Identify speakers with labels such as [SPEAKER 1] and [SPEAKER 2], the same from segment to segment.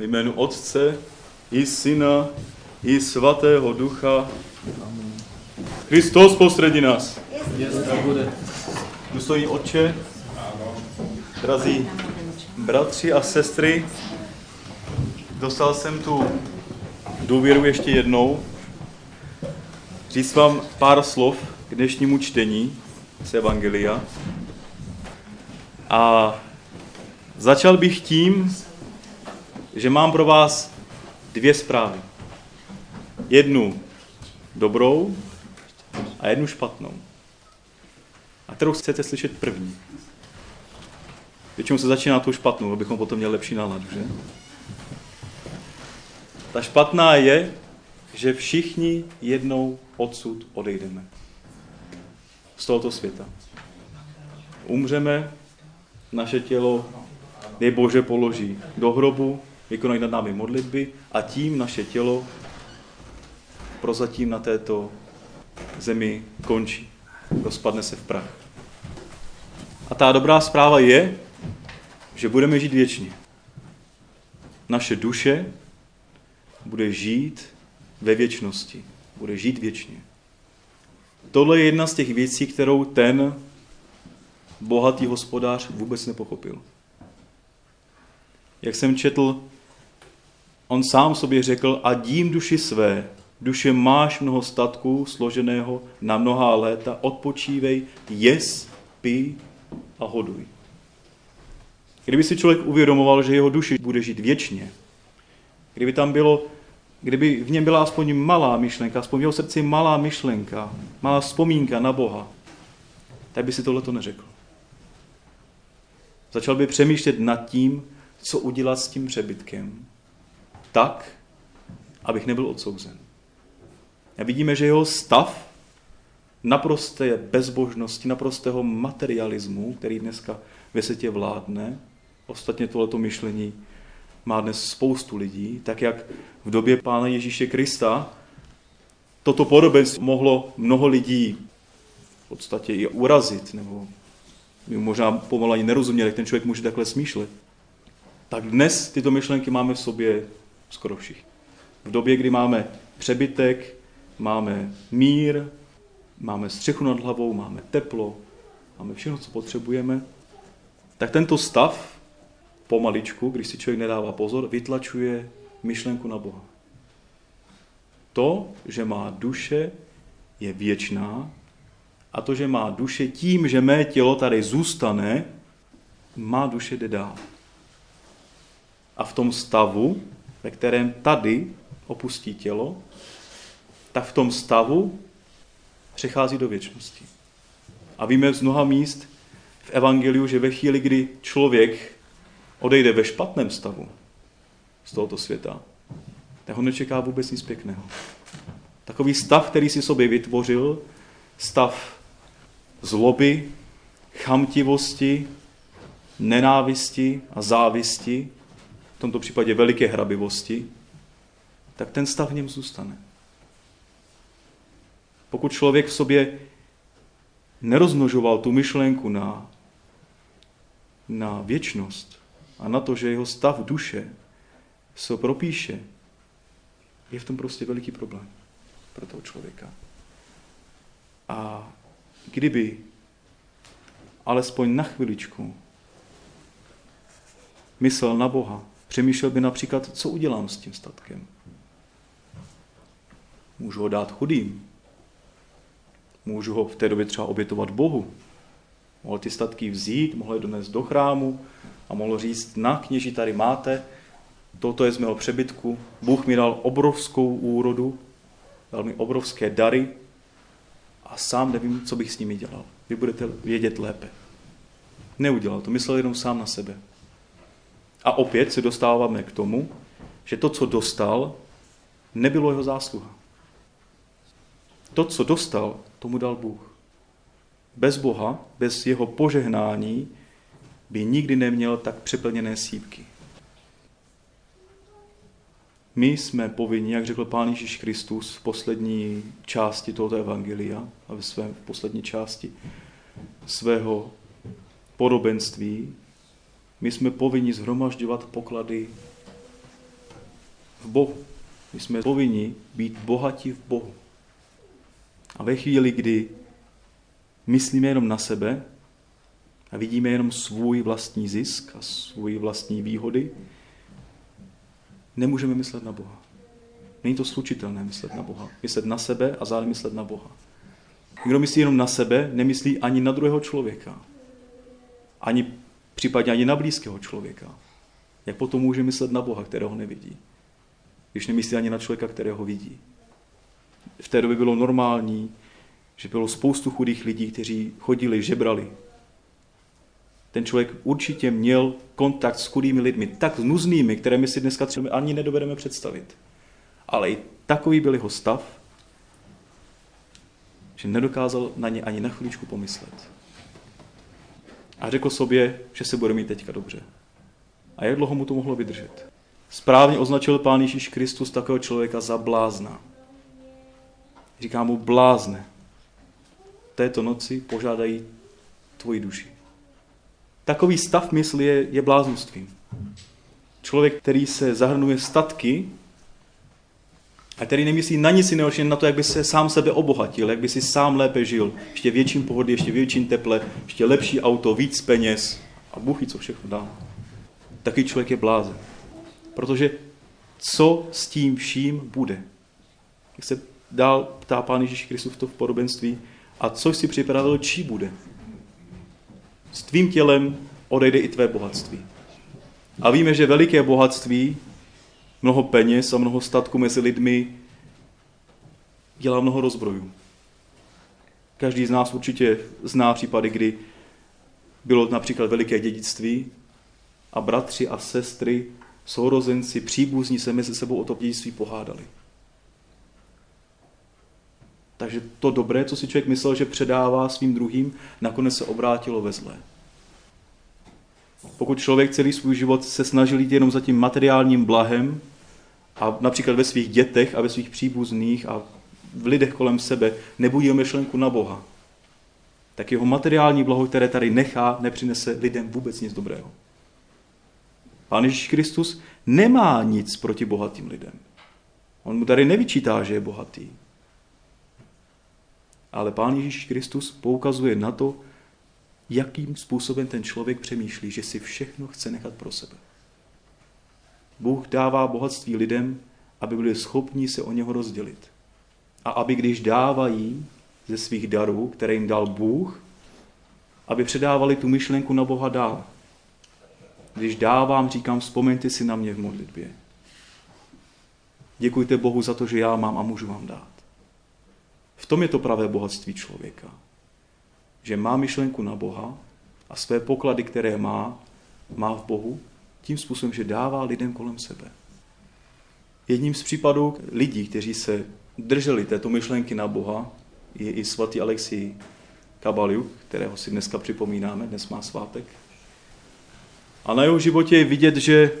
[SPEAKER 1] V jménu Otce i Syna i Svatého Ducha. Kristus posredí nás.
[SPEAKER 2] Tak bude.
[SPEAKER 1] Otče, drazí bratři a sestry, dostal jsem tu důvěru ještě jednou říct vám pár slov k dnešnímu čtení z Evangelia. A začal bych tím, že mám pro vás dvě zprávy. Jednu dobrou a jednu špatnou. A kterou chcete slyšet první. Většinou se začíná tou špatnou, abychom potom měli lepší náladu, že? Ta špatná je, že všichni jednou odsud odejdeme. Z tohoto světa. Umřeme, naše tělo je Bože položí do hrobu, vykonají nad námi modlitby a tím naše tělo prozatím na této zemi končí. Rozpadne se v prach. A ta dobrá zpráva je, že budeme žít věčně. Naše duše bude žít ve věčnosti. Bude žít věčně. Tohle je jedna z těch věcí, kterou ten bohatý hospodář vůbec nepochopil. Jak jsem četl, on sám sobě řekl, a dím duši své, duše máš mnoho statků složeného na mnohá léta, odpočívej, jes, pij a hoduj. Kdyby si člověk uvědomoval, že jeho duši bude žít věčně, kdyby tam bylo, kdyby v něm byla aspoň malá myšlenka, aspoň v jeho srdci malá myšlenka, malá vzpomínka na Boha, tak by si tohle to neřekl. Začal by přemýšlet nad tím, co udělat s tím přebytkem, tak, abych nebyl odsouzen. A vidíme, že jeho stav naprosté bezbožnosti, naprostého materialismu, který dneska ve světě vládne, ostatně tohleto myšlení má dnes spoustu lidí, tak jak v době Pána Ježíše Krista toto podobenství mohlo mnoho lidí v podstatě i urazit, nebo možná pomalu ani nerozuměli, jak ten člověk může takhle smýšlet. Tak dnes tyto myšlenky máme v sobě skoro všichni. V době, kdy máme přebytek, máme mír, máme střechu nad hlavou, máme teplo, máme všechno, co potřebujeme, tak tento stav pomaličku, když si člověk nedává pozor, vytlačuje myšlenku na Boha. To, že má duše, je věčná a to, že má duše tím, že mé tělo tady zůstane, má duše jde dál. A v tom stavu, ve kterém tady opustí tělo, tak v tom stavu přechází do věčnosti. A víme z mnoha míst v Evangeliu, že ve chvíli, kdy člověk odejde ve špatném stavu z tohoto světa, tak ho nečeká vůbec nic pěkného. Takový stav, který si sobě vytvořil, stav zloby, chamtivosti, nenávisti a závisti, v tomto případě veliké hrabivosti, tak ten stav v něm zůstane. Pokud člověk v sobě nerozmnožoval tu myšlenku na, na věčnost a na to, že jeho stav duše se propíše, je v tom prostě veliký problém pro toho člověka. A kdyby alespoň na chviličku myslel na Boha, přemýšlel by například, co udělám s tím statkem. Můžu ho dát chudým, Můžu ho v té době třeba obětovat Bohu. Mohl ty statky vzít, mohl je donést do chrámu a mohl říct, na kněži tady máte, toto je z mého přebytku. Bůh mi dal obrovskou úrodu, dal mi obrovské dary a sám nevím, co bych s nimi dělal. Vy budete vědět lépe. Neudělal to, myslel jenom sám na sebe. A opět se dostáváme k tomu, že to, co dostal, nebylo jeho zásluha. To, co dostal, tomu dal Bůh. Bez Boha, bez jeho požehnání, by nikdy neměl tak přeplněné sípky. My jsme povinni, jak řekl Pán Ježíš Kristus v poslední části tohoto evangelia a ve své poslední části svého podobenství, my jsme povinni zhromažďovat poklady v Bohu. My jsme povinni být bohatí v Bohu. A ve chvíli, kdy myslíme jenom na sebe a vidíme jenom svůj vlastní zisk a svůj vlastní výhody, nemůžeme myslet na Boha. Není to slučitelné myslet na Boha. Myslet na sebe a zároveň myslet na Boha. Kdo myslí jenom na sebe, nemyslí ani na druhého člověka. Ani případně ani na blízkého člověka. Jak potom může myslet na Boha, kterého nevidí? Když nemyslí ani na člověka, kterého vidí. V té době bylo normální, že bylo spoustu chudých lidí, kteří chodili, žebrali. Ten člověk určitě měl kontakt s chudými lidmi, tak nuznými, které my si dneska třeba ani nedovedeme představit. Ale i takový byl jeho stav, že nedokázal na ně ani na chvíličku pomyslet. A řekl sobě, že se bude mít teďka dobře. A jak dlouho mu to mohlo vydržet? Správně označil Pán Ježíš Kristus takového člověka za blázna. Říká mu blázne. Této noci požádají tvoji duši. Takový stav mysli je, je blázenstvím. Člověk, který se zahrnuje statky a který nemyslí na nic jiného, na to, jak by se sám sebe obohatil, jak by si sám lépe žil, ještě větším pohodlí, ještě větším teple, ještě lepší auto, víc peněz a Bůh co všechno dá. Takový člověk je blázen. Protože co s tím vším bude? Jak se dál ptá Pán Ježíš Kristus to v podobenství, a co si připravil, čí bude? S tvým tělem odejde i tvé bohatství. A víme, že veliké bohatství mnoho peněz a mnoho statku mezi lidmi dělá mnoho rozbrojů. Každý z nás určitě zná případy, kdy bylo například veliké dědictví a bratři a sestry, sourozenci, příbuzní se mezi sebou o to dědictví pohádali. Takže to dobré, co si člověk myslel, že předává svým druhým, nakonec se obrátilo ve zlé. Pokud člověk celý svůj život se snažil jít jenom za tím materiálním blahem a například ve svých dětech a ve svých příbuzných a v lidech kolem sebe nebudí myšlenku na Boha, tak jeho materiální blaho, které tady nechá, nepřinese lidem vůbec nic dobrého. Pán Ježíš Kristus nemá nic proti bohatým lidem. On mu tady nevyčítá, že je bohatý. Ale Pán Ježíš Kristus poukazuje na to, jakým způsobem ten člověk přemýšlí, že si všechno chce nechat pro sebe. Bůh dává bohatství lidem, aby byli schopni se o něho rozdělit. A aby když dávají ze svých darů, které jim dal Bůh, aby předávali tu myšlenku na Boha dál. Když dávám, říkám, vzpomeňte si na mě v modlitbě. Děkujte Bohu za to, že já mám a můžu vám dát. V tom je to pravé bohatství člověka. Že má myšlenku na Boha a své poklady, které má, má v Bohu, tím způsobem, že dává lidem kolem sebe. Jedním z případů lidí, kteří se drželi této myšlenky na Boha, je i svatý Alexij Kabaliuk, kterého si dneska připomínáme, dnes má svátek. A na jeho životě je vidět, že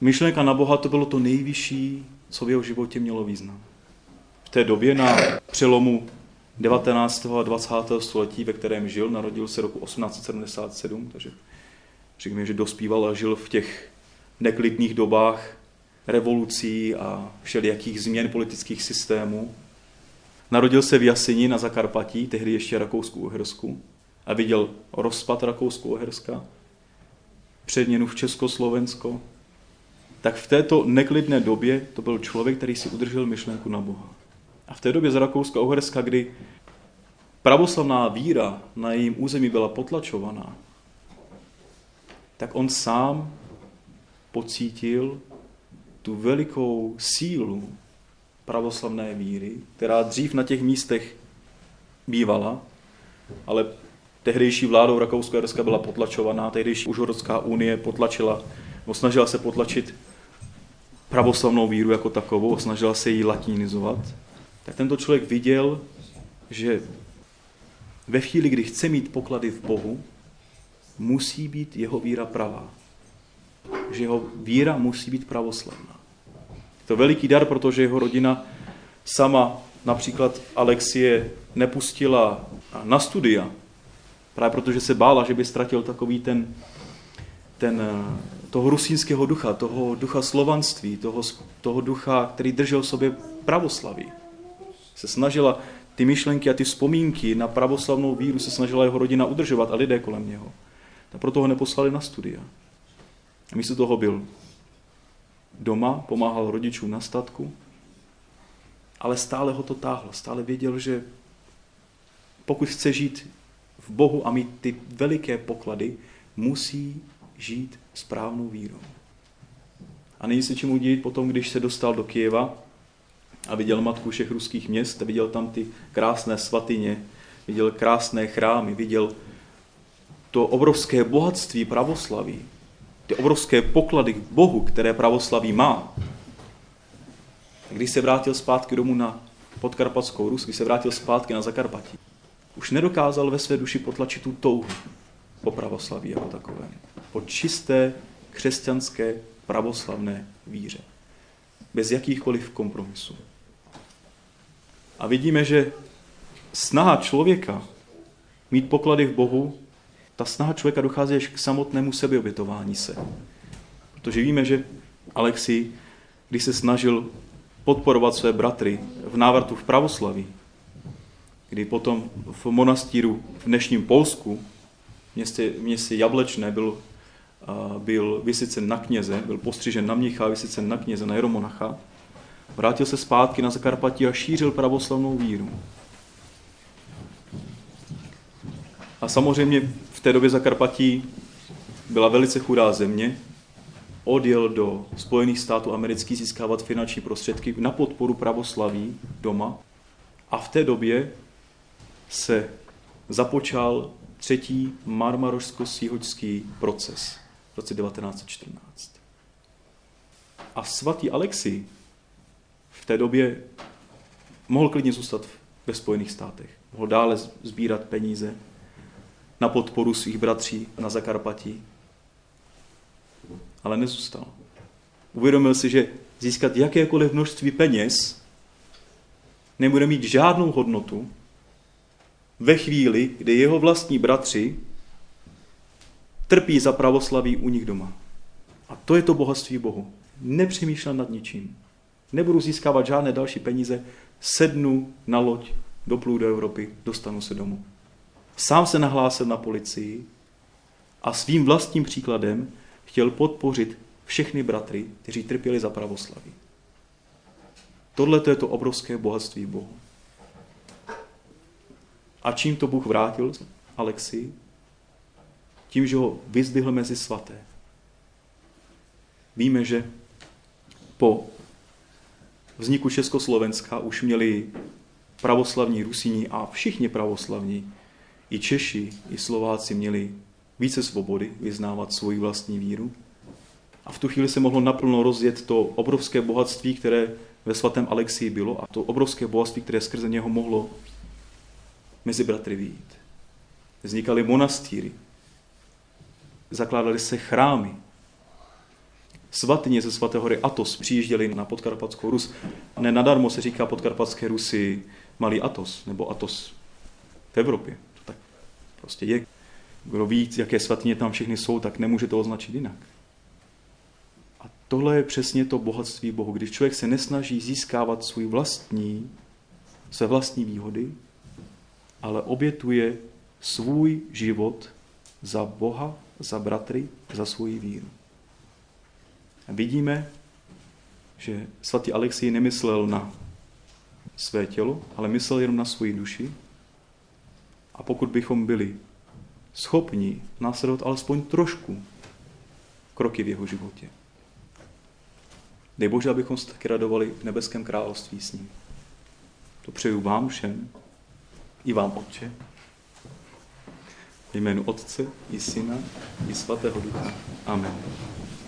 [SPEAKER 1] myšlenka na Boha to bylo to nejvyšší, co v jeho životě mělo význam té době na přelomu 19. a 20. století, ve kterém žil, narodil se roku 1877, takže řekněme, že dospíval a žil v těch neklidných dobách revolucí a všelijakých změn politických systémů. Narodil se v Jasini na Zakarpatí, tehdy ještě Rakousku-Uhersku, a viděl rozpad Rakousko-Uherska, předměnu v Československo, tak v této neklidné době to byl člověk, který si udržel myšlenku na Boha. A v té době z Rakouska a Uherska, kdy pravoslavná víra na jejím území byla potlačovaná, tak on sám pocítil tu velikou sílu pravoslavné víry, která dřív na těch místech bývala, ale tehdejší vládou rakousko uherska byla potlačovaná, tehdejší Užhorodská unie potlačila, nebo snažila se potlačit pravoslavnou víru jako takovou, snažila se ji latinizovat. Tak tento člověk viděl, že ve chvíli, kdy chce mít poklady v Bohu, musí být jeho víra pravá. Že jeho víra musí být pravoslavná. Je to veliký dar, protože jeho rodina sama, například Alexie, nepustila na studia, právě protože se bála, že by ztratil takový ten, ten, toho rusínského ducha, toho ducha slovanství, toho, toho ducha, který držel v sobě pravoslaví. Se snažila ty myšlenky a ty vzpomínky na pravoslavnou víru se snažila jeho rodina udržovat a lidé kolem něho. A proto ho neposlali na studia. A místo toho byl doma, pomáhal rodičům na statku, ale stále ho to táhlo. Stále věděl, že pokud chce žít v Bohu a mít ty veliké poklady, musí žít správnou vírou. A není se čemu divit potom, když se dostal do Kijeva a viděl matku všech ruských měst, a viděl tam ty krásné svatyně, viděl krásné chrámy, viděl to obrovské bohatství pravoslaví, ty obrovské poklady k Bohu, které pravoslaví má. Když se vrátil zpátky domů na podkarpatskou Rus, když se vrátil zpátky na Zakarpatí, už nedokázal ve své duši potlačit tu touhu po pravoslaví jako takovém. Po čisté křesťanské pravoslavné víře. Bez jakýchkoliv kompromisů. A vidíme, že snaha člověka mít poklady v Bohu, ta snaha člověka dochází až k samotnému sebeobětování se. Protože víme, že Alexi, když se snažil podporovat své bratry v návratu v pravoslaví, kdy potom v monastíru v dnešním Polsku, městě, městě Jablečné, byl, byl vysycen na kněze, byl postřižen na mnicha, vysycen na kněze, na jeromonacha, vrátil se zpátky na Zakarpatí a šířil pravoslavnou víru. A samozřejmě v té době Zakarpatí byla velice chudá země, odjel do Spojených států amerických získávat finanční prostředky na podporu pravoslaví doma. A v té době se započal třetí marmarošsko-síhoďský proces v roce 1914. A svatý Alexi v té době mohl klidně zůstat ve Spojených státech. Mohl dále sbírat peníze na podporu svých bratří na Zakarpatí. Ale nezůstal. Uvědomil si, že získat jakékoliv množství peněz nebude mít žádnou hodnotu, ve chvíli, kdy jeho vlastní bratři trpí za pravoslaví u nich doma. A to je to bohatství Bohu. Nepřemýšlel nad ničím. Nebudu získávat žádné další peníze, sednu na loď, doplu do Evropy, dostanu se domů. Sám se nahlásil na policii a svým vlastním příkladem chtěl podpořit všechny bratry, kteří trpěli za pravoslaví. Tohle je to obrovské bohatství Bohu. A čím to Bůh vrátil Alexi? Tím, že ho vyzdvihl mezi svaté. Víme, že po vzniku Československa už měli pravoslavní Rusíni a všichni pravoslavní, i Češi, i Slováci měli více svobody vyznávat svoji vlastní víru. A v tu chvíli se mohlo naplno rozjet to obrovské bohatství, které ve svatém Alexii bylo a to obrovské bohatství, které skrze něho mohlo mezi bratry výjít. Vznikaly monastýry, zakládaly se chrámy. Svatyně ze svaté hory Atos přijížděli na podkarpatskou Rus. Ne nadarmo se říká podkarpatské Rusy malý Atos, nebo Atos v Evropě. Prostě je. Kdo ví, jaké svatyně tam všechny jsou, tak nemůže to označit jinak. A tohle je přesně to bohatství Bohu. Když člověk se nesnaží získávat svůj vlastní, své vlastní výhody, ale obětuje svůj život za Boha, za bratry, za svoji víru. A vidíme, že svatý Alexij nemyslel na své tělo, ale myslel jenom na svoji duši. A pokud bychom byli schopni následovat alespoň trošku kroky v jeho životě, dej Bože, abychom se taky radovali v nebeském království s ním. To přeju vám všem, i vám, Otče, v jménu Otce i Syna i Svatého Ducha. Amen.